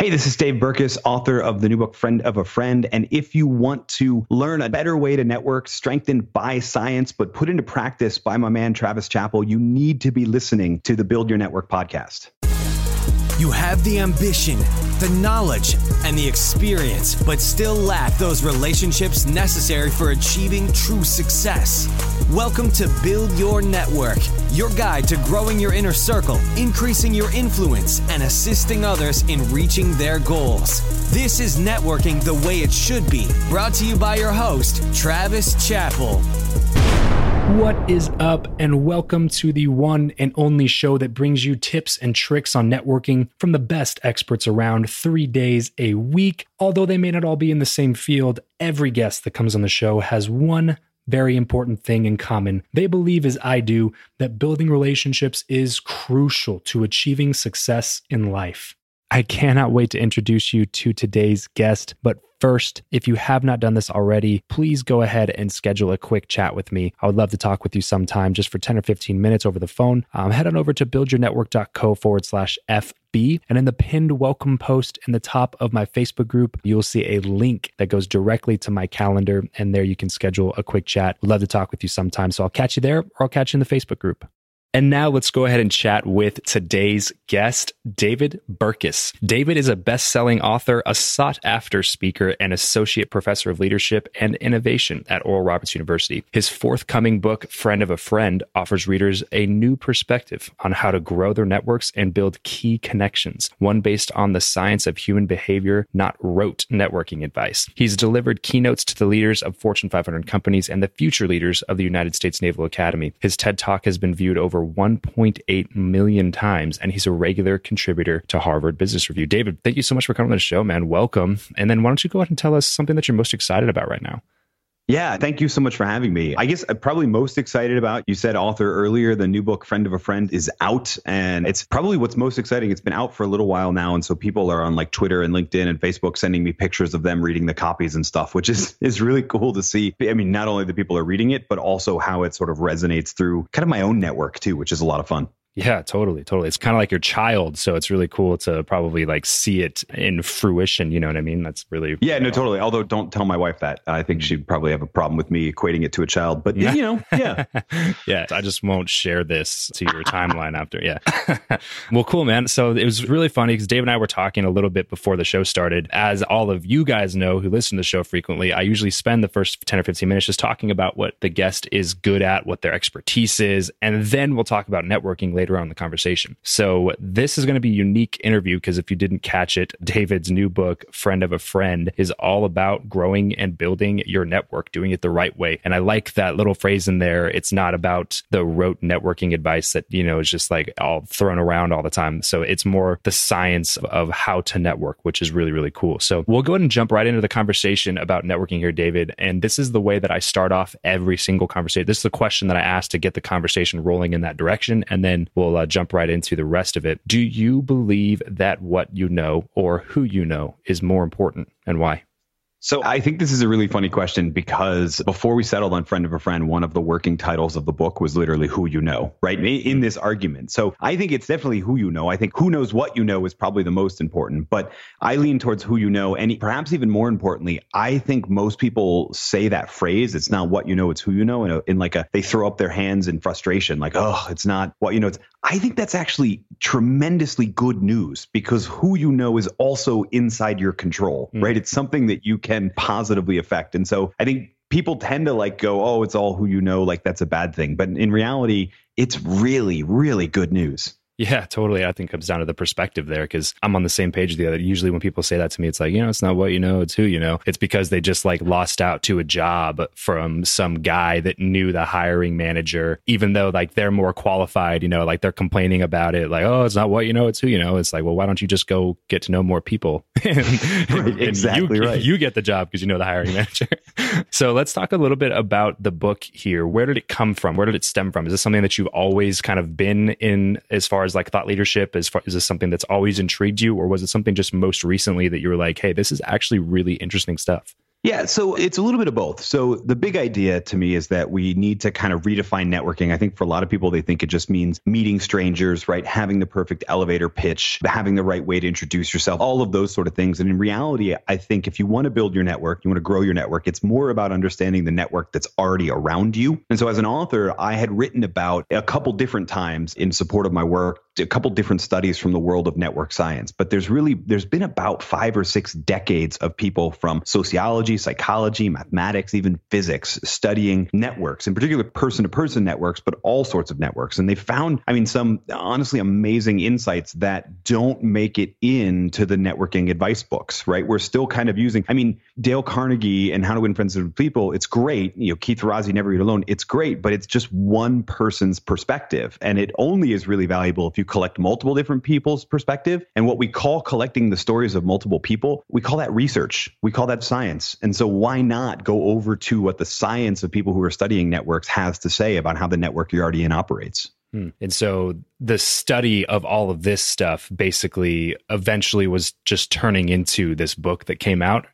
Hey, this is Dave Burkus, author of the new book, Friend of a Friend. And if you want to learn a better way to network, strengthened by science, but put into practice by my man, Travis Chappell, you need to be listening to the Build Your Network podcast. You have the ambition, the knowledge, and the experience, but still lack those relationships necessary for achieving true success. Welcome to Build Your Network, your guide to growing your inner circle, increasing your influence, and assisting others in reaching their goals. This is networking the way it should be. Brought to you by your host, Travis Chappell. What is up, and welcome to the one and only show that brings you tips and tricks on networking from the best experts around three days a week. Although they may not all be in the same field, every guest that comes on the show has one very important thing in common. They believe, as I do, that building relationships is crucial to achieving success in life. I cannot wait to introduce you to today's guest. But first, if you have not done this already, please go ahead and schedule a quick chat with me. I would love to talk with you sometime just for 10 or 15 minutes over the phone. Um, head on over to buildyournetwork.co forward slash FB. And in the pinned welcome post in the top of my Facebook group, you'll see a link that goes directly to my calendar. And there you can schedule a quick chat. Love to talk with you sometime. So I'll catch you there or I'll catch you in the Facebook group. And now let's go ahead and chat with today's guest, David Burkus. David is a best selling author, a sought after speaker, and associate professor of leadership and innovation at Oral Roberts University. His forthcoming book, Friend of a Friend, offers readers a new perspective on how to grow their networks and build key connections, one based on the science of human behavior, not rote networking advice. He's delivered keynotes to the leaders of Fortune 500 companies and the future leaders of the United States Naval Academy. His TED Talk has been viewed over over 1.8 million times, and he's a regular contributor to Harvard Business Review. David, thank you so much for coming on the show, man. Welcome. And then why don't you go ahead and tell us something that you're most excited about right now? Yeah, thank you so much for having me. I guess I'm probably most excited about, you said author earlier, the new book, Friend of a Friend, is out. And it's probably what's most exciting. It's been out for a little while now. And so people are on like Twitter and LinkedIn and Facebook sending me pictures of them reading the copies and stuff, which is, is really cool to see. I mean, not only the people are reading it, but also how it sort of resonates through kind of my own network too, which is a lot of fun. Yeah, totally, totally. It's kind of like your child, so it's really cool to probably like see it in fruition. You know what I mean? That's really yeah, no, totally. Although, don't tell my wife that. I think she'd probably have a problem with me equating it to a child. But yeah. you know, yeah, yeah. I just won't share this to your timeline after. Yeah. well, cool, man. So it was really funny because Dave and I were talking a little bit before the show started. As all of you guys know who listen to the show frequently, I usually spend the first ten or fifteen minutes just talking about what the guest is good at, what their expertise is, and then we'll talk about networking later on in the conversation. So this is going to be a unique interview because if you didn't catch it, David's new book, Friend of a Friend, is all about growing and building your network, doing it the right way. And I like that little phrase in there. It's not about the rote networking advice that, you know, is just like all thrown around all the time. So it's more the science of how to network, which is really, really cool. So we'll go ahead and jump right into the conversation about networking here, David. And this is the way that I start off every single conversation. This is the question that I ask to get the conversation rolling in that direction. And then we'll uh, jump right into the rest of it. Do you believe that what you know or who you know is more important and why? So I think this is a really funny question because before we settled on friend of a friend, one of the working titles of the book was literally who you know, right? In this argument. So I think it's definitely who you know. I think who knows what you know is probably the most important, but I lean towards who you know. And perhaps even more importantly, I think most people say that phrase. It's not what you know, it's who you know. In, a, in like a, they throw up their hands in frustration, like, oh, it's not what you know. It's, I think that's actually tremendously good news because who you know is also inside your control, mm. right? It's something that you can positively affect. And so I think people tend to like go, oh, it's all who you know, like that's a bad thing. But in reality, it's really, really good news. Yeah, totally. I think it comes down to the perspective there because I'm on the same page as the other. Usually when people say that to me, it's like, you know, it's not what you know, it's who you know. It's because they just like lost out to a job from some guy that knew the hiring manager, even though like they're more qualified, you know, like they're complaining about it, like, oh, it's not what you know, it's who you know. It's like, well, why don't you just go get to know more people? and, exactly you, right. You get the job because you know the hiring manager. so let's talk a little bit about the book here. Where did it come from? Where did it stem from? Is this something that you've always kind of been in as far as as like thought leadership? As far, is this something that's always intrigued you, or was it something just most recently that you were like, hey, this is actually really interesting stuff? Yeah, so it's a little bit of both. So the big idea to me is that we need to kind of redefine networking. I think for a lot of people, they think it just means meeting strangers, right? Having the perfect elevator pitch, having the right way to introduce yourself, all of those sort of things. And in reality, I think if you want to build your network, you want to grow your network, it's more about understanding the network that's already around you. And so as an author, I had written about a couple different times in support of my work a couple different studies from the world of network science, but there's really there's been about 5 or 6 decades of people from sociology, psychology, mathematics, even physics studying networks, in particular person to person networks, but all sorts of networks. And they found I mean some honestly amazing insights that don't make it into the networking advice books, right? We're still kind of using I mean Dale Carnegie and How to Win Friends with People, it's great. You know, Keith Ferrazzi Never Eat Alone, it's great, but it's just one person's perspective and it only is really valuable if you collect multiple different people's perspective. And what we call collecting the stories of multiple people, we call that research. We call that science. And so why not go over to what the science of people who are studying networks has to say about how the network you're already in operates? Hmm. And so the study of all of this stuff basically eventually was just turning into this book that came out.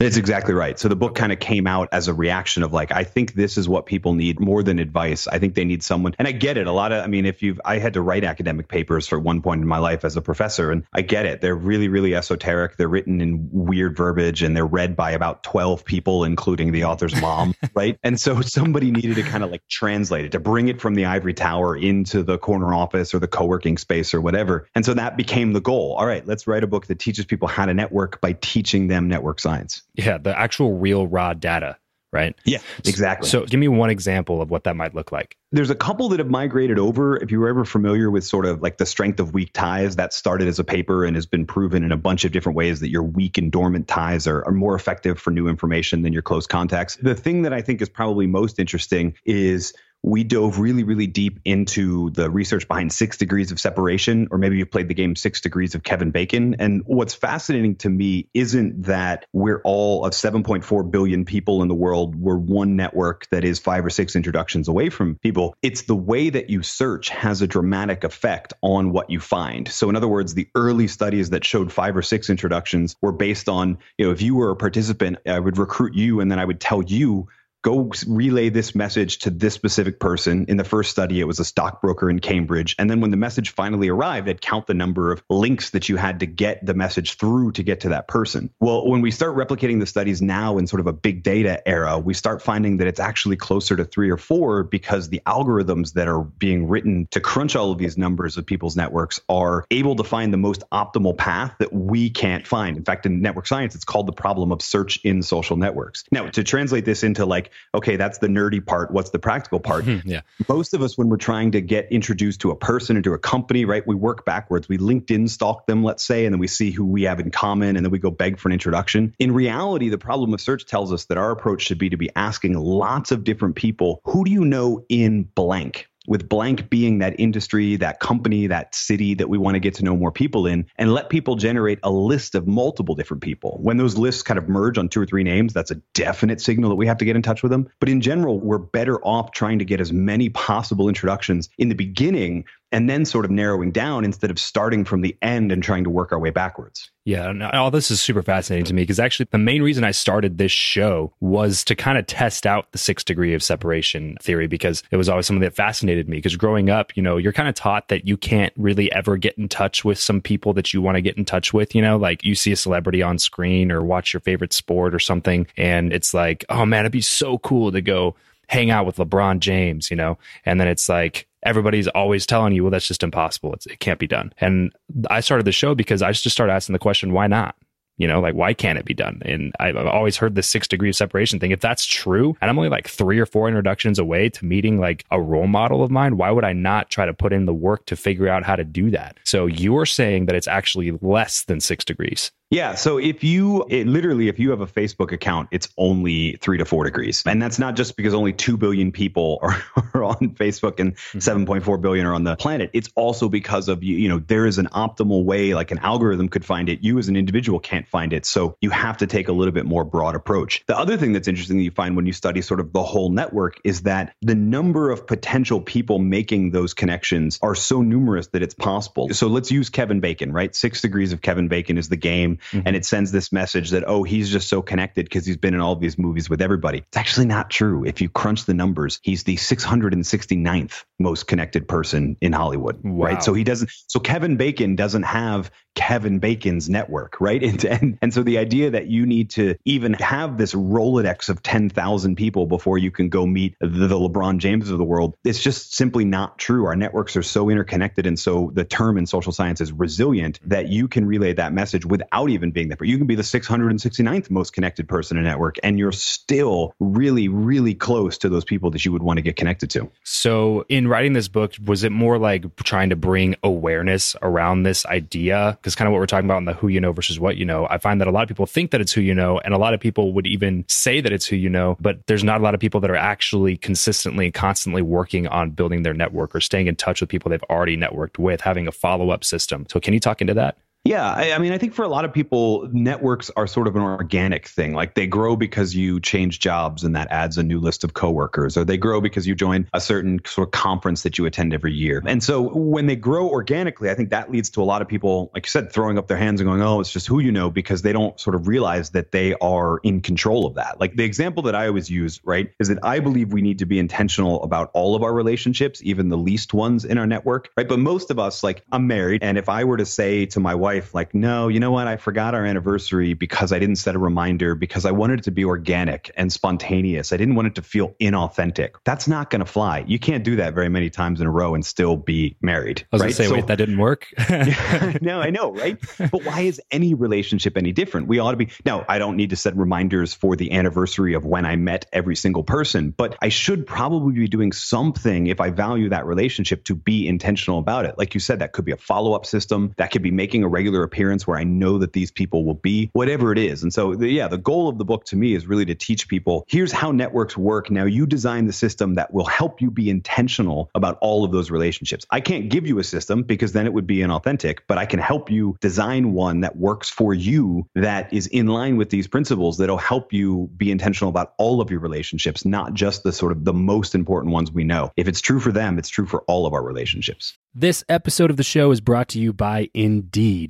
It's exactly right. So the book kind of came out as a reaction of like, I think this is what people need more than advice. I think they need someone, and I get it. A lot of, I mean, if you've, I had to write academic papers for one point in my life as a professor, and I get it. They're really, really esoteric. They're written in weird verbiage, and they're read by about twelve people, including the author's mom, right? And so somebody needed to kind of like translate it, to bring it from the ivory tower into the corner office or the co-working space or whatever. And so that became the goal. All right, let's write a book that teaches people how to network by teaching them network science. Yeah, the actual real raw data, right? Yeah, exactly. So, give me one example of what that might look like. There's a couple that have migrated over. If you were ever familiar with sort of like the strength of weak ties, that started as a paper and has been proven in a bunch of different ways that your weak and dormant ties are, are more effective for new information than your close contacts. The thing that I think is probably most interesting is we dove really, really deep into the research behind six degrees of separation, or maybe you've played the game Six Degrees of Kevin Bacon. And what's fascinating to me isn't that we're all of 7.4 billion people in the world, we're one network that is five or six introductions away from people. It's the way that you search has a dramatic effect on what you find. So, in other words, the early studies that showed five or six introductions were based on, you know, if you were a participant, I would recruit you and then I would tell you go relay this message to this specific person. In the first study, it was a stockbroker in Cambridge. And then when the message finally arrived, it'd count the number of links that you had to get the message through to get to that person. Well, when we start replicating the studies now in sort of a big data era, we start finding that it's actually closer to three or four because the algorithms that are being written to crunch all of these numbers of people's networks are able to find the most optimal path that we can't find. In fact, in network science, it's called the problem of search in social networks. Now, to translate this into like like, okay, that's the nerdy part. What's the practical part? yeah. Most of us, when we're trying to get introduced to a person or to a company, right, we work backwards. We LinkedIn stalk them, let's say, and then we see who we have in common, and then we go beg for an introduction. In reality, the problem of search tells us that our approach should be to be asking lots of different people, who do you know in blank? With blank being that industry, that company, that city that we want to get to know more people in, and let people generate a list of multiple different people. When those lists kind of merge on two or three names, that's a definite signal that we have to get in touch with them. But in general, we're better off trying to get as many possible introductions in the beginning and then sort of narrowing down instead of starting from the end and trying to work our way backwards. Yeah, all this is super fascinating to me because actually the main reason I started this show was to kind of test out the six degree of separation theory because it was always something that fascinated me. Because growing up, you know, you're kind of taught that you can't really ever get in touch with some people that you want to get in touch with. You know, like you see a celebrity on screen or watch your favorite sport or something, and it's like, oh man, it'd be so cool to go hang out with LeBron James, you know? And then it's like, everybody's always telling you, well, that's just impossible. It's, it can't be done. And I started the show because I just started asking the question, why not? You know, like why can't it be done? And I've always heard the six degree of separation thing. If that's true, and I'm only like three or four introductions away to meeting like a role model of mine, why would I not try to put in the work to figure out how to do that? So you're saying that it's actually less than six degrees. Yeah. So if you it, literally, if you have a Facebook account, it's only three to four degrees. And that's not just because only 2 billion people are, are on Facebook and mm-hmm. 7.4 billion are on the planet. It's also because of, you, you know, there is an optimal way, like an algorithm could find it. You as an individual can't find it. So you have to take a little bit more broad approach. The other thing that's interesting that you find when you study sort of the whole network is that the number of potential people making those connections are so numerous that it's possible. So let's use Kevin Bacon, right? Six degrees of Kevin Bacon is the game mm-hmm. and it sends this message that oh he's just so connected because he's been in all these movies with everybody. It's actually not true. If you crunch the numbers, he's the 669th most connected person in Hollywood, wow. right? So he doesn't. So Kevin Bacon doesn't have Kevin Bacon's network, right? And, and, and so the idea that you need to even have this Rolodex of 10,000 people before you can go meet the, the LeBron James of the world, it's just simply not true. Our networks are so interconnected. And so the term in social science is resilient that you can relay that message without even being. But you can be the 669th most connected person in a network, and you're still really, really close to those people that you would want to get connected to. So in writing this book, was it more like trying to bring awareness around this idea? Because kind of what we're talking about in the who you know versus what you know. I find that a lot of people think that it's who you know, and a lot of people would even say that it's who you know, but there's not a lot of people that are actually consistently, constantly working on building their network or staying in touch with people they've already networked with, having a follow up system. So, can you talk into that? Yeah, I, I, mean, I think for a lot of people, networks are sort of an organic thing. Like they grow because you change jobs and that adds a new list of coworkers, or they grow because you join a certain sort of conference that you attend every year. And so when they grow organically, I think that leads to a lot of people, like you said, throwing up their hands and going, oh, it's just who you know, because they don't sort of realize that they are in control of that. Like the example that I always use, right, is that I believe we need to be intentional about all of our relationships, even the least ones in our network, right? But most of us, like I'm married, and if I were to say to my wife, wife, like, no, you know what? I forgot our anniversary because I didn't set a reminder because I wanted it to be organic and spontaneous. I didn't want it to feel inauthentic. That's not going to fly. You can't do that very many times in a row and still be married. I was right? going to say, so, wait, that didn't work. no, I know, right? But why is any relationship any different? We ought to be. Now, I don't need to set reminders for the anniversary of when I met every single person, but I should probably be doing something if I value that relationship to be intentional about it. Like you said, that could be a follow up system, that could be making a regular appearance where I know that these people will be, whatever it is. And so, the, yeah, the goal of the book to me is really to teach people here's how networks work. Now, you design the system that will help you be intentional about all of those relationships. I can't give you a system because then it would be inauthentic, but I can help you design one that works for you that is in line with these principles that'll help you be intentional about all of your relationships, not just the sort of the most important ones we know. If it's true for them, it's true for all of our relationships. This episode of the show is brought to you by Indeed.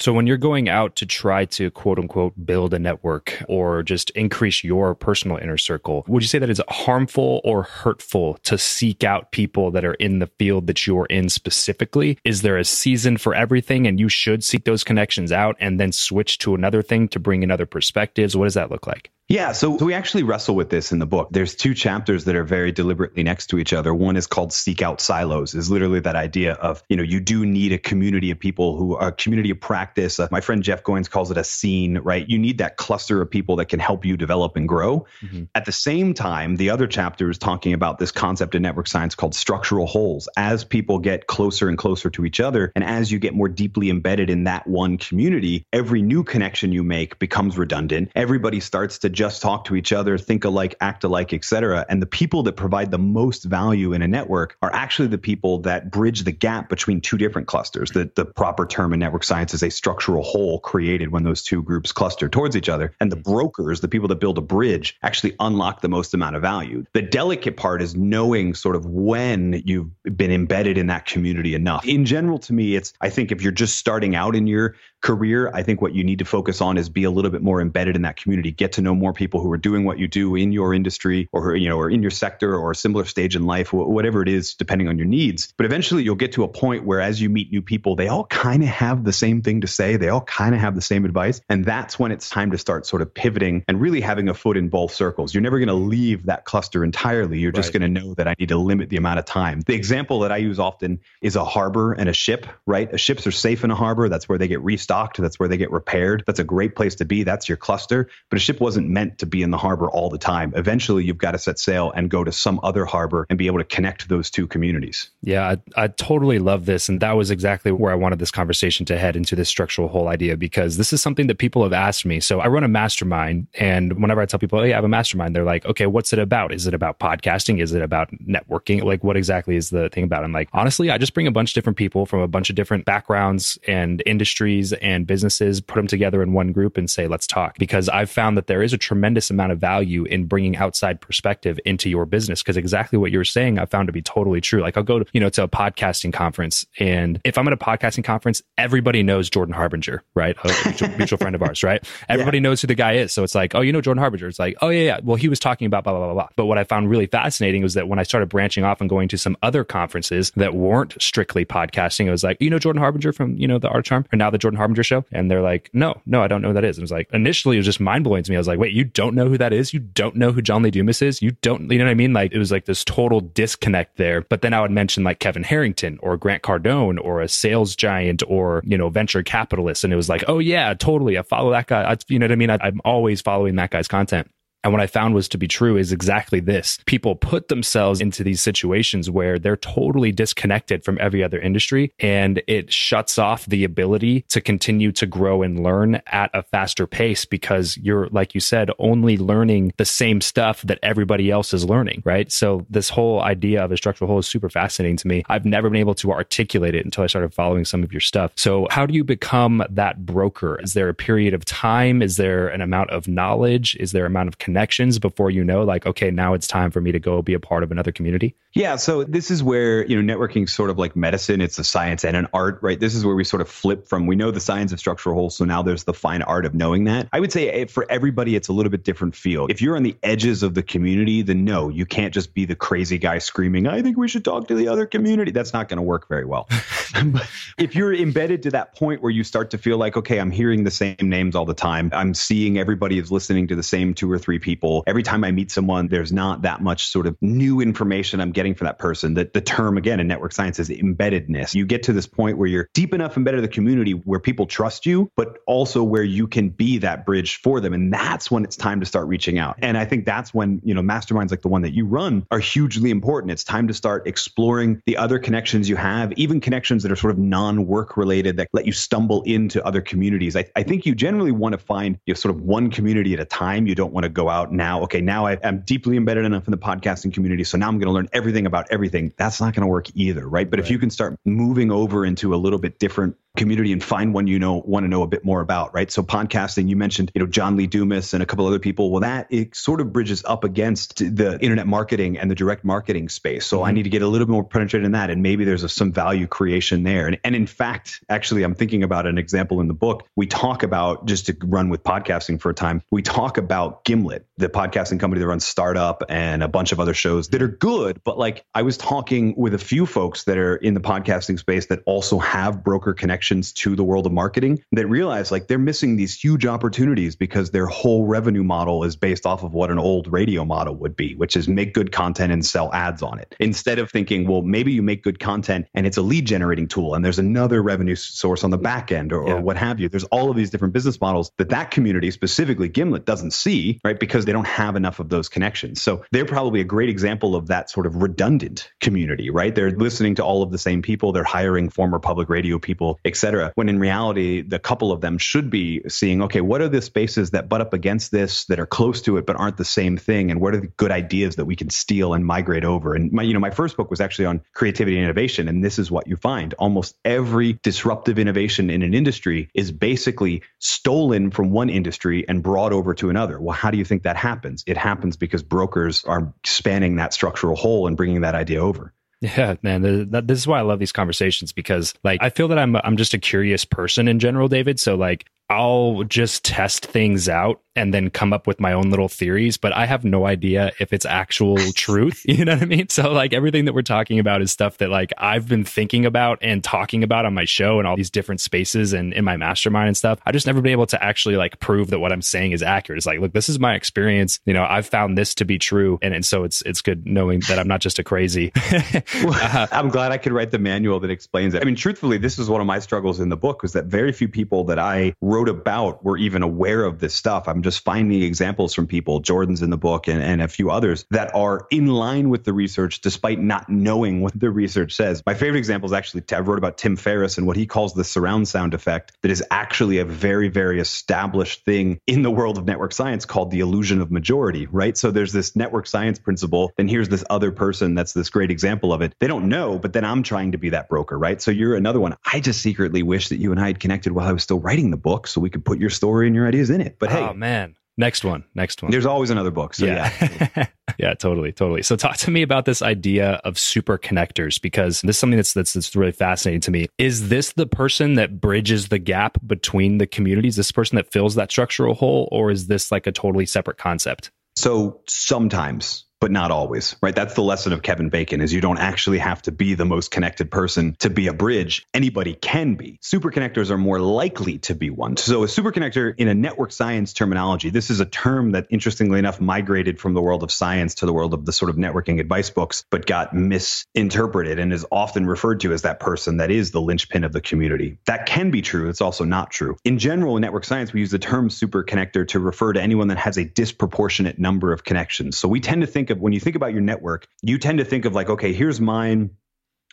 So, when you're going out to try to quote unquote build a network or just increase your personal inner circle, would you say that it's harmful or hurtful to seek out people that are in the field that you're in specifically? Is there a season for everything and you should seek those connections out and then switch to another thing to bring in other perspectives? What does that look like? Yeah, so, so we actually wrestle with this in the book. There's two chapters that are very deliberately next to each other. One is called Seek Out Silos, is literally that idea of, you know, you do need a community of people who are a community of practice. Uh, my friend Jeff Goins calls it a scene, right? You need that cluster of people that can help you develop and grow. Mm-hmm. At the same time, the other chapter is talking about this concept in network science called structural holes. As people get closer and closer to each other, and as you get more deeply embedded in that one community, every new connection you make becomes redundant. Everybody starts to just talk to each other, think alike, act alike, etc. And the people that provide the most value in a network are actually the people that bridge the gap between two different clusters. The, the proper term in network science is a structural hole created when those two groups cluster towards each other. And the mm-hmm. brokers, the people that build a bridge, actually unlock the most amount of value. The delicate part is knowing sort of when you've been embedded in that community enough. In general, to me, it's I think if you're just starting out in your career, I think what you need to focus on is be a little bit more embedded in that community, get to know more people who are doing what you do in your industry or you know or in your sector or a similar stage in life, whatever it is, depending on your needs. But eventually, you'll get to a point where as you meet new people, they all kind of have the same thing to say, they all kind of have the same advice, and that's when it's time to start sort of pivoting and really having a foot in both circles. You're never going to leave that cluster entirely. You're just right. going to know that I need to limit the amount of time. The example that I use often is a harbor and a ship. Right, a ships are safe in a harbor. That's where they get restocked. That's where they get repaired. That's a great place to be. That's your cluster. But a ship wasn't meant to be in the harbor all the time. Eventually, you've got to set sail and go to some other harbor and be able to connect those two communities. Yeah, I, I totally love this. And that was exactly where I wanted this conversation to head into this structural hole idea because this is something that people have asked me. So I run a mastermind. And whenever I tell people, hey, I have a mastermind, they're like, okay, what's it about? Is it about podcasting? Is it about networking? Like, what exactly is the thing about? I'm like, honestly, I just bring a bunch of different people from a bunch of different backgrounds and industries and businesses, put them together in one group and say, let's talk. Because I've found that there is a tremendous amount of value in bringing outside perspective into your business. Because exactly what you're saying, I found to be totally true. Like I'll go to, you know, to a podcasting conference. And if I'm at a podcasting conference, everybody knows Jordan Harbinger, right? A mutual, mutual friend of ours, right? Everybody yeah. knows who the guy is. So it's like, oh, you know, Jordan Harbinger. It's like, oh, yeah, yeah. Well, he was talking about blah, blah, blah, blah. But what I found really fascinating was that when I started branching off and going to some other conferences that weren't strictly podcasting, it was like, you know, Jordan Harbinger from, you know, the Art Charm or now the Jordan Harbinger show. And they're like, no, no, I don't know who that is. And it was like, initially, it was just mind blowing to me. I was like, wait, you don't know who that is? You don't know who John Lee Dumas is? You don't, you know what I mean? Like, it was like this total disconnect there. But then I would mention like Kevin Harrington or Grant Cardone or a sales giant or, you know, venture capitalist. And it was like, oh, yeah, totally. I follow that guy. I, you know what I mean? I, I'm always following that guy's content. And what I found was to be true is exactly this. People put themselves into these situations where they're totally disconnected from every other industry and it shuts off the ability to continue to grow and learn at a faster pace because you're, like you said, only learning the same stuff that everybody else is learning, right? So this whole idea of a structural hole is super fascinating to me. I've never been able to articulate it until I started following some of your stuff. So how do you become that broker? Is there a period of time? Is there an amount of knowledge? Is there amount of connections before you know, like, okay, now it's time for me to go be a part of another community? Yeah. So this is where, you know, networking is sort of like medicine. It's a science and an art, right? This is where we sort of flip from, we know the science of structural holes. So now there's the fine art of knowing that. I would say eh, for everybody, it's a little bit different feel. If you're on the edges of the community, then no, you can't just be the crazy guy screaming, I think we should talk to the other community. That's not going to work very well. if you're embedded to that point where you start to feel like, okay, I'm hearing the same names all the time. I'm seeing everybody is listening to the same two or three people. Every time I meet someone, there's not that much sort of new information I'm getting from that person. That the term again in network science is embeddedness. You get to this point where you're deep enough embedded in the community where people trust you, but also where you can be that bridge for them. And that's when it's time to start reaching out. And I think that's when, you know, masterminds like the one that you run are hugely important. It's time to start exploring the other connections you have, even connections that are sort of non-work related that let you stumble into other communities. I, I think you generally want to find you know, sort of one community at a time. You don't want to go out now, okay, now I, am deeply embedded enough in the podcasting community. So now I'm going to learn everything about everything. That's not going to work either, right? But right. if you can start moving over into a little bit different community and find one you know want to know a bit more about, right? So podcasting, you mentioned, you know, John Lee Dumas and a couple other people. Well, that it sort of bridges up against the internet marketing and the direct marketing space. So mm-hmm. I need to get a little bit more penetrated in that, and maybe there's a, some value creation there. And, and in fact, actually, I'm thinking about an example in the book. We talk about just to run with podcasting for a time. We talk about Gimlet, the podcasting company that runs Startup and a bunch of other shows that are good. But like I was talking with a few folks that are in the podcasting space that also have broker connections connections to the world of marketing that realize like they're missing these huge opportunities because their whole revenue model is based off of what an old radio model would be, which is make good content and sell ads on it. Instead of thinking, well, maybe you make good content and it's a lead generating tool and there's another revenue source on the back end or, yeah. or what have you. There's all of these different business models that that community, specifically Gimlet, doesn't see, right? Because they don't have enough of those connections. So they're probably a great example of that sort of redundant community, right? They're listening to all of the same people. They're hiring former public radio people, cetera. When in reality, the couple of them should be seeing, okay, what are the spaces that butt up against this that are close to it but aren't the same thing, and what are the good ideas that we can steal and migrate over? And my, you know, my first book was actually on creativity and innovation, and this is what you find: almost every disruptive innovation in an industry is basically stolen from one industry and brought over to another. Well, how do you think that happens? It happens because brokers are spanning that structural hole and bringing that idea over. Yeah, man, this is why I love these conversations because like I feel that I'm I'm just a curious person in general, David. So like I'll just test things out and then come up with my own little theories, but I have no idea if it's actual truth. You know what I mean? So like everything that we're talking about is stuff that like I've been thinking about and talking about on my show and all these different spaces and in my mastermind and stuff. I just never been able to actually like prove that what I'm saying is accurate. It's like, look, this is my experience. You know, I've found this to be true. And, and so it's it's good knowing that I'm not just a crazy. uh, I'm glad I could write the manual that explains it. I mean, truthfully, this is one of my struggles in the book was that very few people that I wrote wrote about were even aware of this stuff. I'm just finding examples from people, Jordan's in the book and, and a few others that are in line with the research despite not knowing what the research says. My favorite example is actually I wrote about Tim Ferriss and what he calls the surround sound effect that is actually a very, very established thing in the world of network science called the illusion of majority, right? So there's this network science principle, and here's this other person that's this great example of it. They don't know, but then I'm trying to be that broker, right? So you're another one. I just secretly wish that you and I had connected while I was still writing the book so we could put your story and your ideas in it. But hey, oh man, next one, next one. There's always another book. So yeah. Yeah. yeah, totally, totally. So talk to me about this idea of super connectors because this is something that's, that's that's really fascinating to me. Is this the person that bridges the gap between the communities? This person that fills that structural hole, or is this like a totally separate concept? So sometimes but not always, right? That's the lesson of Kevin Bacon is you don't actually have to be the most connected person to be a bridge. Anybody can be. Superconnectors are more likely to be one. So a superconnector in a network science terminology, this is a term that interestingly enough migrated from the world of science to the world of the sort of networking advice books, but got misinterpreted and is often referred to as that person that is the linchpin of the community. That can be true. It's also not true. In general, in network science, we use the term superconnector to refer to anyone that has a disproportionate number of connections. So we tend to think think of when you think about your network, you tend to think of like, okay, here's mine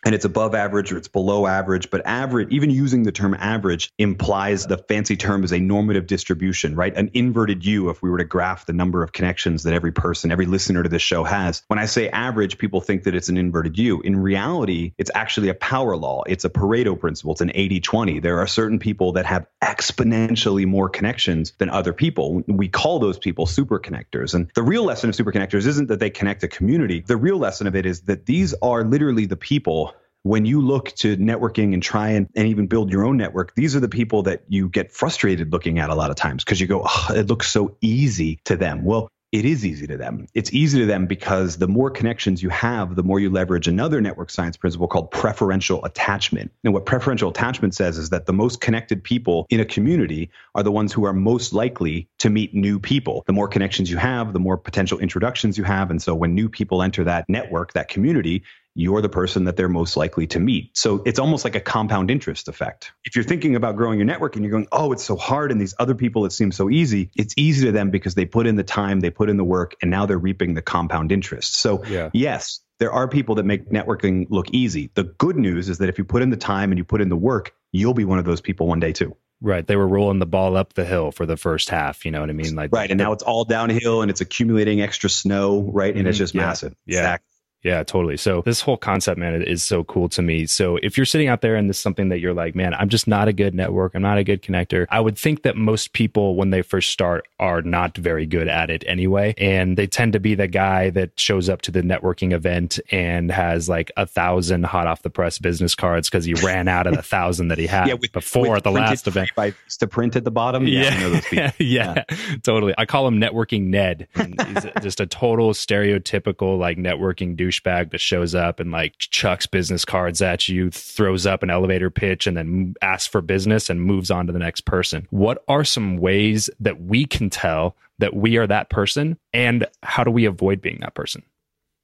and it's above average or it's below average. But average, even using the term average, implies the fancy term is a normative distribution, right? An inverted U, if we were to graph the number of connections that every person, every listener to this show has. When I say average, people think that it's an inverted U. In reality, it's actually a power law. It's a Pareto principle. It's an 80 20. There are certain people that have exponentially more connections than other people. We call those people super connectors. And the real lesson of super connectors isn't that they connect a community. The real lesson of it is that these are literally the people when you look to networking and try and, and even build your own network, these are the people that you get frustrated looking at a lot of times because you go, oh, it looks so easy to them. Well, it is easy to them. It's easy to them because the more connections you have, the more you leverage another network science principle called preferential attachment. And what preferential attachment says is that the most connected people in a community are the ones who are most likely to meet new people. The more connections you have, the more potential introductions you have. And so when new people enter that network, that community, you're the person that they're most likely to meet. So it's almost like a compound interest effect. If you're thinking about growing your network and you're going, oh, it's so hard, and these other people, it seems so easy, it's easy to them because they put in the time, they put in the work, and now they're reaping the compound interest. So, yeah. yes, there are people that make networking look easy. The good news is that if you put in the time and you put in the work, you'll be one of those people one day too. Right. They were rolling the ball up the hill for the first half. You know what I mean? Like right. And now it's all downhill and it's accumulating extra snow. Right. And mm-hmm. it's just yeah. massive. Yeah. Exactly. Yeah, totally. So this whole concept, man, is so cool to me. So if you're sitting out there and this is something that you're like, man, I'm just not a good network, I'm not a good connector. I would think that most people, when they first start, are not very good at it anyway, and they tend to be the guy that shows up to the networking event and has like a thousand hot off the press business cards because he ran out of the thousand that he had yeah, with, before with the last event. By to print at the bottom. Yeah, yeah, yeah, yeah, totally. I call him networking Ned. he's just a total stereotypical like networking douche douchebag that shows up and like chucks business cards at you, throws up an elevator pitch, and then asks for business and moves on to the next person. What are some ways that we can tell that we are that person? And how do we avoid being that person?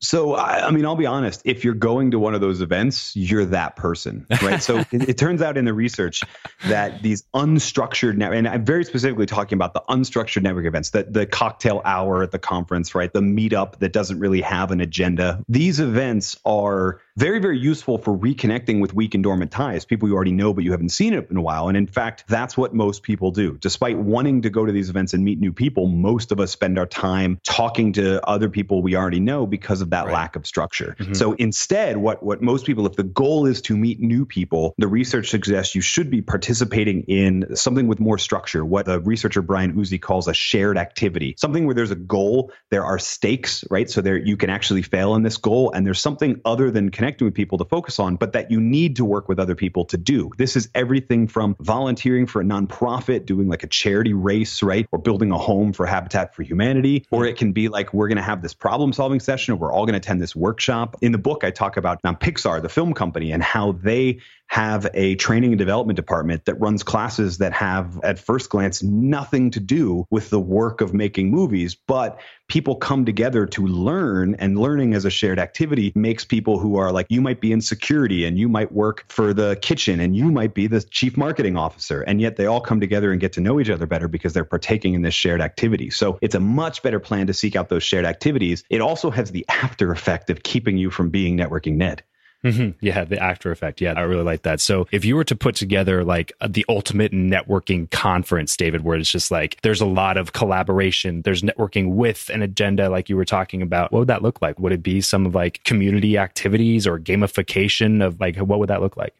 So, I, I, mean, I'll be honest. If you're going to one of those events, you're that person, right? so, it, it, turns out in the research that these unstructured net, and I'm very specifically talking about the unstructured network events, that the cocktail hour at the conference, right? The meetup that doesn't really have an agenda. These events are very, very useful for reconnecting with weak and dormant ties, people you already know, but you haven't seen it in a while. And in fact, that's what most people do. Despite wanting to go to these events and meet new people, most of us spend our time talking to other people we already know because of that right. lack of structure. Mm-hmm. So instead, what, what most people, if the goal is to meet new people, the research suggests you should be participating in something with more structure, what the researcher Brian Uzzi calls a shared activity, something where there's a goal, there are stakes, right? So there you can actually fail in this goal, and there's something other than connecting with people to focus on, but that you need to work with other people to do. This is everything from volunteering for a nonprofit, doing like a charity race, right? Or building a home for Habitat for Humanity. Or it can be like, we're going to have this problem solving session, or we're all going to attend this workshop. In the book, I talk about now Pixar, the film company, and how they have a training and development department that runs classes that have, at first glance, nothing to do with the work of making movies, but people come together to learn, and learning as a shared activity makes people who are like, you might be in security and you might work for the kitchen and you might be the chief marketing officer. And yet they all come together and get to know each other better because they're partaking in this shared activity. So it's a much better plan to seek out those shared activities. It also has the after effect of keeping you from being networking Ned. Mm-hmm. Yeah, the after effect. Yeah, I really like that. So, if you were to put together like the ultimate networking conference, David, where it's just like there's a lot of collaboration, there's networking with an agenda, like you were talking about, what would that look like? Would it be some of like community activities or gamification of like what would that look like?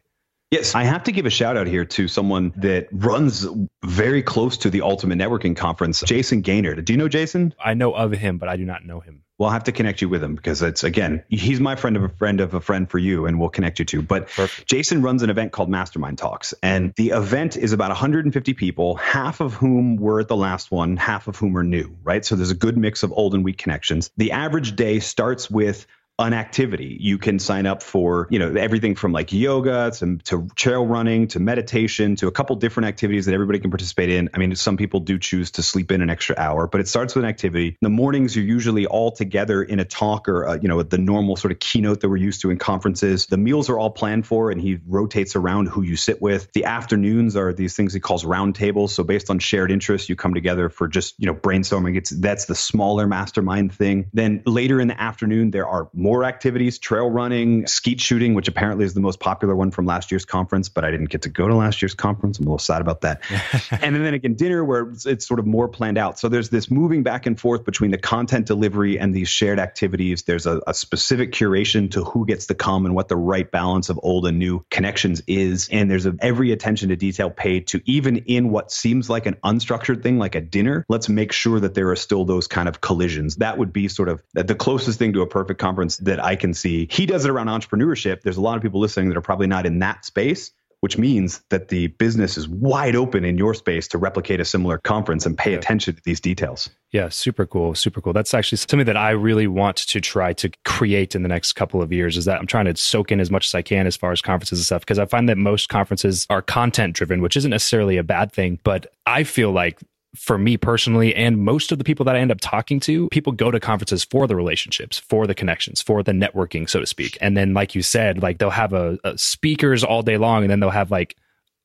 Yes, I have to give a shout out here to someone that runs very close to the Ultimate Networking Conference, Jayson Gaignard. Do you know Jayson? I know of him, but I do not know him. Well, I'll have to connect you with him because it's again, he's my friend of a friend of a friend for you, and we'll connect you to. But Perfect. Jayson runs an event called Mastermind Talks, and the event is about 150 people, half of whom were at the last one, half of whom are new, right? So there's a good mix of old and weak connections. The average day starts with an activity. You can sign up for, you know, everything from like yoga to, to trail running to meditation to a couple different activities that everybody can participate in. I mean, some people do choose to sleep in an extra hour, but it starts with an activity. In the mornings, you're usually all together in a talk or, uh, you know, the normal sort of keynote that we're used to in conferences. The meals are all planned for and he rotates around who you sit with. The afternoons are these things he calls roundtables. So based on shared interests, you come together for just, you know, brainstorming. It's that's the smaller mastermind thing. Then later in the afternoon, there are more activities, trail running, skeet shooting, which apparently is the most popular one from last year's conference, but I didn't get to go to last year's conference. I'm a little sad about that. and then again, dinner where it's, it's sort of more planned out. So there's this moving back and forth between the content delivery and these shared activities. There's a, a specific curation to who gets to come and what the right balance of old and new connections is. And there's a, every attention to detail paid to even in what seems like an unstructured thing like a dinner, let's make sure that there are still those kind of collisions. That would be sort of the closest thing to a perfect conference that I can see. He does it around entrepreneurship. There's a lot of people listening that are probably not in that space which means that the business is wide open in your space to replicate a similar conference and pay yeah. attention to these details. Yeah, super cool, super cool. That's actually something that I really want to try to create in the next couple of years is that I'm trying to soak in as much as I can as far as conferences and stuff because I find that most conferences are content driven, which isn't necessarily a bad thing, but I feel like for me personally and most of the people that I end up talking to, people go to conferences for the relationships, for the connections, for the networking, so to speak. And then, like you said, like they'll have a, a speakers all day long, and then they'll have like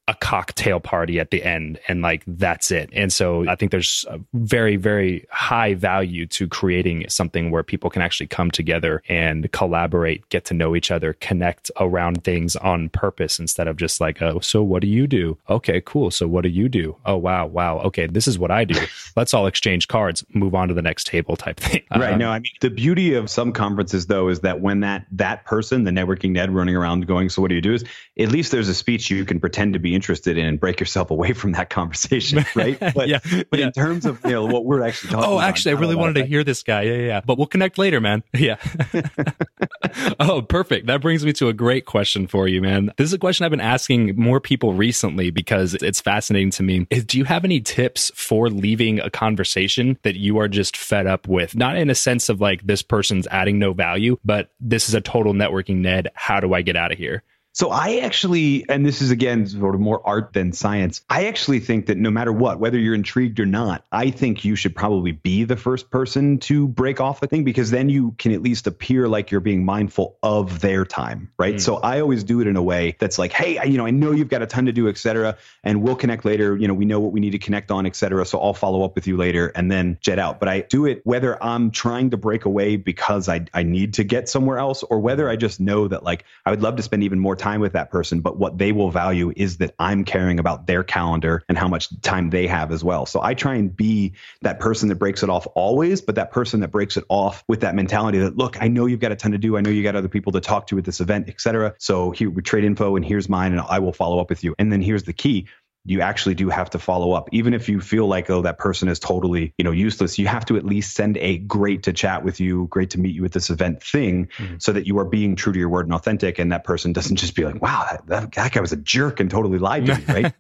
a cocktail party at the end and like that's it. And so I think there's a very very high value to creating something where people can actually come together and collaborate, get to know each other, connect around things on purpose instead of just like, "Oh, so what do you do?" "Okay, cool. So what do you do?" "Oh, wow, wow. Okay, this is what I do. Let's all exchange cards, move on to the next table" type thing. Right. Um, no, I mean the beauty of some conferences though is that when that that person, the networking Ned running around going, "So what do you do?" is at least there's a speech you can pretend to be interested in and break yourself away from that conversation, right? But, yeah, but yeah. in terms of you know what we're actually talking. Oh, actually, I really wanted to hear this guy. Yeah, yeah. But we'll connect later, man. Yeah. oh, perfect. That brings me to a great question for you, man. This is a question I've been asking more people recently because it's fascinating to me. Do you have any tips for leaving a conversation that you are just fed up with? Not in a sense of like this person's adding no value, but this is a total networking Ned. How do I get out of here? So I actually, and this is again sort of more art than science, I actually think that no matter what, whether you're intrigued or not, I think you should probably be the first person to break off the thing because then you can at least appear like you're being mindful of their time, right? Mm. So I always do it in a way that's like, hey, you know, I know you've got a ton to do, et cetera, and we'll connect later. You know, we know what we need to connect on, et cetera. So I'll follow up with you later and then jet out. But I do it whether I'm trying to break away because I, I need to get somewhere else or whether I just know that like I would love to spend even more time time with that person, but what they will value is that I'm caring about their calendar and how much time they have as well. So I try and be that person that breaks it off always, but that person that breaks it off with that mentality that, look, I know you've got a ton to do. I know you got other people to talk to at this event, et cetera. So here we trade info and here's mine and I will follow up with you. And then here's the key you actually do have to follow up. Even if you feel like, oh, that person is totally, you know, useless, you have to at least send a great to chat with you, great to meet you at this event thing mm-hmm. so that you are being true to your word and authentic. And that person doesn't just be like, wow, that, that, that guy was a jerk and totally lied to me, right?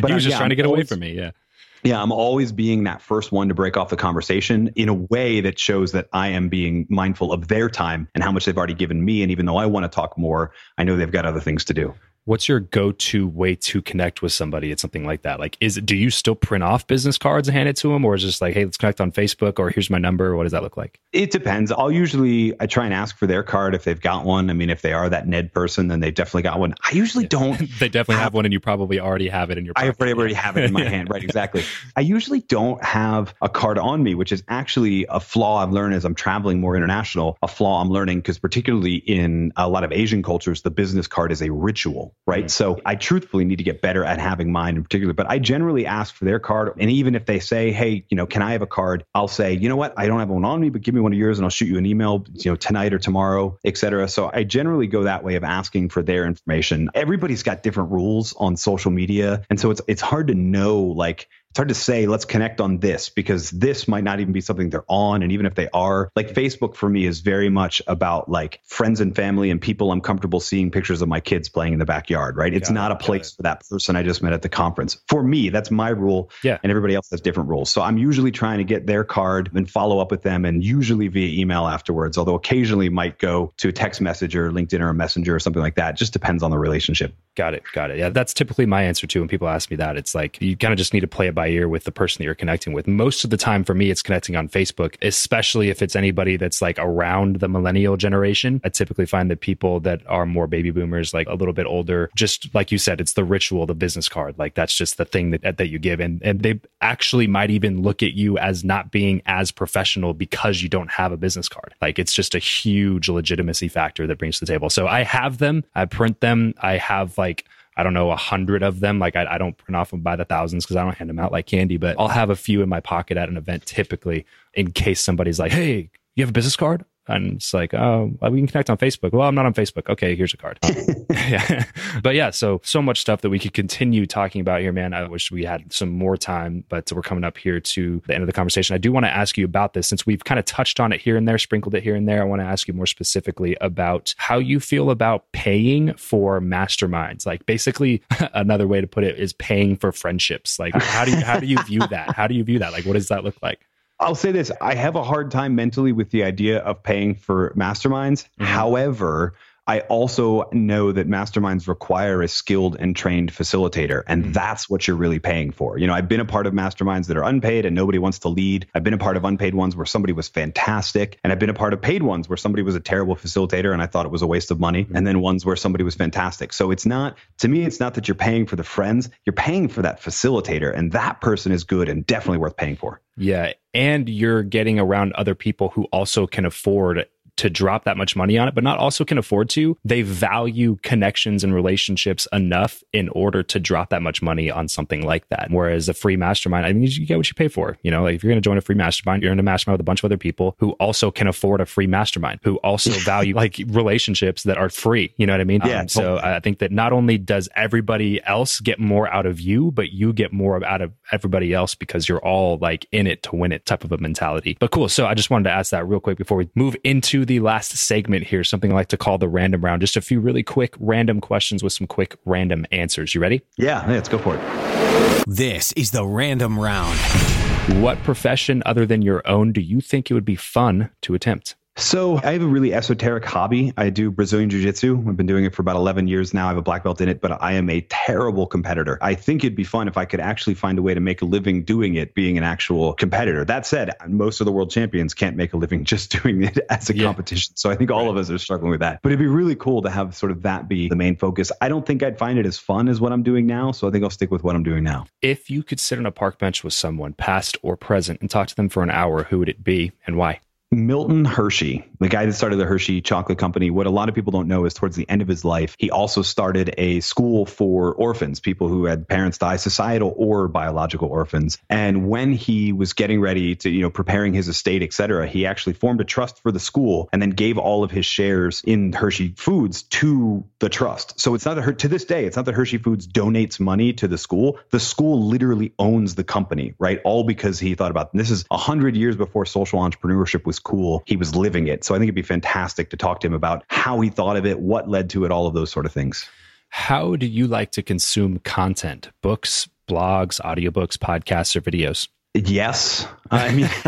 But he was just yeah, trying to get always, away from me. Yeah. Yeah, I'm always being that first one to break off the conversation in a way that shows that I am being mindful of their time and how much they've already given me. And even though I want to talk more, I know they've got other things to do what's your go-to way to connect with somebody at something like that? Like is it do you still print off business cards and hand it to them or is it just like hey let's connect on facebook or here's my number what does that look like? It depends. I'll usually i try and ask for their card if they've got one. I mean if they are that ned person then they've definitely got one. I usually yeah. don't they definitely have, have, one and you probably already have it in your i already, already have it in my hand. Right exactly. I usually don't have a card on me which is actually a flaw i've learned as i'm traveling more international a flaw i'm learning because particularly in a lot of asian cultures the business card is a ritual right mm-hmm. so i truthfully need to get better at having mine in particular. But I generally ask for their card. And even if they say, hey, you know, can I have a card? I'll say, you know what? I don't have one on me, but give me one of yours and I'll shoot you an email, you know, tonight or tomorrow, et cetera. So I generally go that way of asking for their information. Everybody's got different rules on social media. And so it's it's hard to know like it's hard to say let's connect on this because this might not even be something they're on and even if they are like facebook for me is very much about like friends and family and people i'm comfortable seeing pictures of my kids playing in the backyard right? It's got not it, a place for that person i just met at the conference. For me that's my rule yeah. and everybody else has different rules. So i'm usually trying to get their card and follow up with them and usually via email afterwards although occasionally might go to a text message or linkedin or a messenger or something like that. It just depends on the relationship. Got it got it. Yeah that's typically my answer too when people ask me that. It's like you kind of just need to play it by by ear with the person that you're connecting with. Most of the time for me, it's connecting on Facebook, especially if it's anybody that's like around the millennial generation. I typically find that people that are more baby boomers, like a little bit older, just like you said, it's the ritual, the business card. Like that's just the thing that, that you give. And, and they actually might even look at you as not being as professional because you don't have a business card. Like it's just a huge legitimacy factor that brings to the table. So I have them, I print them, I have like, I don't know, a hundred of them. Like I, I don't print off them by the thousands because I don't hand them out like candy, but I'll have a few in my pocket at an event typically in case somebody's like, Hey, you have a business card? And it's like, oh, we can connect on Facebook. Well, I'm not on Facebook. Okay, here's a card. yeah. But yeah, so, so much stuff that we could continue talking about here, man. I wish we had some more time, but we're coming up here to the end of the conversation. I do want to ask you about this since we've kind of touched on it here and there, sprinkled it here and there. I want to ask you more specifically about how you feel about paying for masterminds. Like basically another way to put it is paying for friendships. Like how do you, how do you view that? How do you view that? Like, what does that look like? I'll say this I have a hard time mentally with the idea of paying for masterminds. Mm-hmm. However, I also know that masterminds require a skilled and trained facilitator, and mm-hmm. that's what you're really paying for. You know, I've been a part of masterminds that are unpaid and nobody wants to lead. I've been a part of unpaid ones where somebody was fantastic, and I've been a part of paid ones where somebody was a terrible facilitator and I thought it was a waste of money, mm-hmm. and then ones where somebody was fantastic. So it's not, to me, it's not that you're paying for the friends, you're paying for that facilitator, and that person is good and definitely worth paying for. Yeah. And you're getting around other people who also can afford to drop that much money on it, but not also can afford to, they value connections and relationships enough in order to drop that much money on something like that. Whereas a free mastermind, I mean, you get what you pay for. You know, like if you're going to join a free mastermind, you're in a mastermind with a bunch of other people who also can afford a free mastermind, who also value like relationships that are free. You know what I mean? Yeah. Um, so I think that not only does everybody else get more out of you, but you get more out of everybody else because you're all like in it to win it type of a mentality. But cool. So I just wanted to ask that real quick before we move into the last segment here, something I like to call the random round. Just a few really quick random questions with some quick random answers. You ready? Yeah, let's go for it. This is the random round. What profession other than your own do you think it would be fun to attempt? So I have a really esoteric hobby. I do Brazilian Jiu Jitsu. I've been doing it for about 11 years now. I have a black belt in it, but I am a terrible competitor. I think it'd be fun if I could actually find a way to make a living doing it, being an actual competitor. That said, most of the world champions can't make a living just doing it as a yeah. competition. So I think all right. of us are struggling with that. But it'd be really cool to have sort of that be the main focus. I don't think I'd find it as fun as what I'm doing now. So I think I'll stick with what I'm doing now. If you could sit on a park bench with someone, past or present, and talk to them for an hour, who would it be and why? Milton Hershey, the guy that started the Hershey Chocolate Company, what a lot of people don't know is towards the end of his life, he also started a school for orphans, people who had parents die, societal or biological orphans. And when he was getting ready to, you know, preparing his estate, et cetera, he actually formed a trust for the school and then gave all of his shares in Hershey Foods to the trust. So it's not that to this day, it's not that Hershey Foods donates money to the school. The school literally owns the company, right? All because he thought about this is a hundred years before social entrepreneurship was was cool. He was living it. So I think it'd be fantastic to talk to him about how he thought of it, what led to it, all of those sort of things. How do you like to consume content? Books, blogs, audiobooks, podcasts, or videos? Yes. I mean,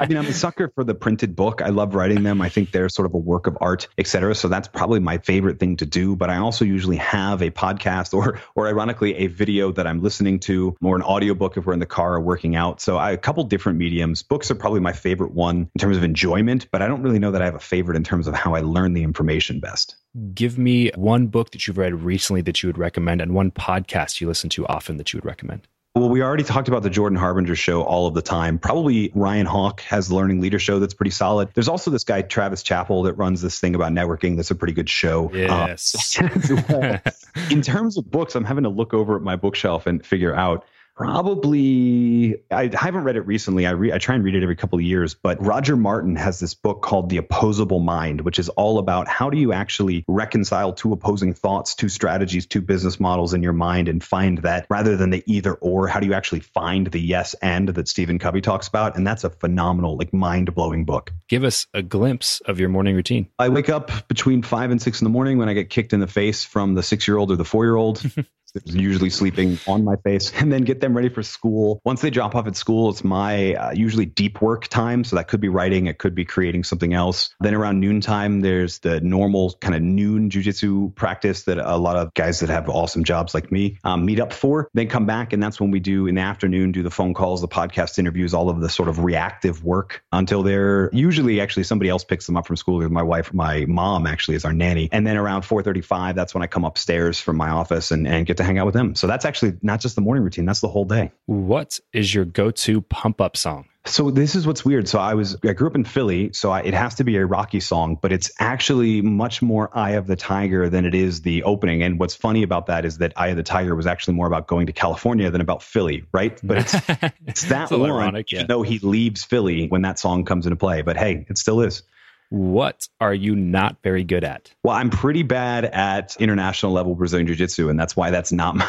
I mean, I'm a sucker for the printed book. I love writing them. I think they're sort of a work of art, et cetera. So that's probably my favorite thing to do. But I also usually have a podcast or, or ironically, a video that I'm listening to, or an audiobook if we're in the car or working out. So I, a couple different mediums. Books are probably my favorite one in terms of enjoyment, but I don't really know that I have a favorite in terms of how I learn the information best. Give me one book that you've read recently that you would recommend and one podcast you listen to often that you would recommend. Well, we already talked about the Jordan Harbinger show all of the time. Probably Ryan Hawk has the Learning Leader show that's pretty solid. There's also this guy, Travis Chappell, that runs this thing about networking that's a pretty good show. Yes. Uh, in terms of books, I'm having to look over at my bookshelf and figure out probably I haven't read it recently. I re, I try and read it every couple of years, but Roger Martin has this book called The Opposable Mind, which is all about how do you actually reconcile two opposing thoughts, two strategies, two business models in your mind and find that rather than the either or, how do you actually find the yes and that Stephen Covey talks about? And that's a phenomenal, like mind-blowing book. Give us a glimpse of your morning routine. I wake up between five and six in the morning when I get kicked in the face from the six-year-old or the four-year-old. usually sleeping on my face, and then get them ready for school. Once they drop off at school, it's my uh, usually deep work time. So that could be writing, it could be creating something else. Then around noontime, there's the normal kind of noon jujitsu practice that a lot of guys that have awesome jobs like me um, meet up for. Then come back, and that's when we do in the afternoon, do the phone calls, the podcast interviews, all of the sort of reactive work until they're usually actually somebody else picks them up from school. My wife, my mom actually is our nanny. And then around 4:35, that's when I come upstairs from my office and, and get to hang out with them. So that's actually not just the morning routine; that's the whole day. What is your go-to pump-up song? So this is what's weird. So I was I grew up in Philly, so I, it has to be a Rocky song, but it's actually much more Eye of the Tiger than it is the opening. And what's funny about that is that Eye of the Tiger was actually more about going to California than about Philly, right? But it's it's that one, ironic, yeah. even though he leaves Philly when that song comes into play. But hey, it still is. What are you not very good at? Well, I'm pretty bad at international level Brazilian Jiu Jitsu, and that's why that's not my,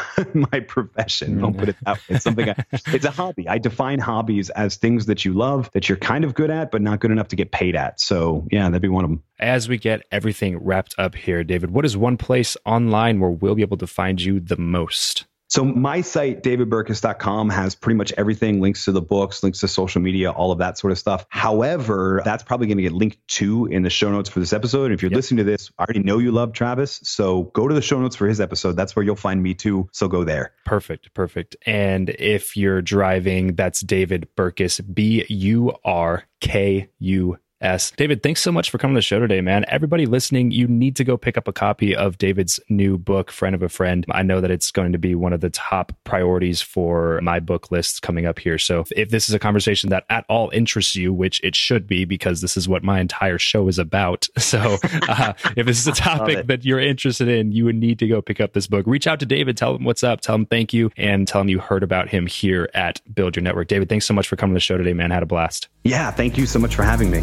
my profession. Don't put it that way. It's something, I, it's a hobby. I define hobbies as things that you love, that you're kind of good at, but not good enough to get paid at. So, yeah, that'd be one of them. As we get everything wrapped up here, David, what is one place online where we'll be able to find you the most? So my site, davidburkus.com, has pretty much everything links to the books, links to social media, all of that sort of stuff. However, that's probably going to get linked to in the show notes for this episode. If you're yep. listening to this, I already know you love Travis. So go to the show notes for his episode. That's where you'll find me too. So go there. Perfect. Perfect. And if you're driving, that's David Burkus, B U R K U S. David, thanks so much for coming to the show today, man. Everybody listening, you need to go pick up a copy of David's new book, Friend of a Friend. I know that it's going to be one of the top priorities for my book list coming up here. So if this is a conversation that at all interests you, which it should be because this is what my entire show is about. So uh, if this is a topic that you're interested in, you would need to go pick up this book. Reach out to David, tell him what's up, tell him thank you, and tell him you heard about him here at Build Your Network. David, thanks so much for coming to the show today, man. Had a blast. Yeah, thank you so much for having me.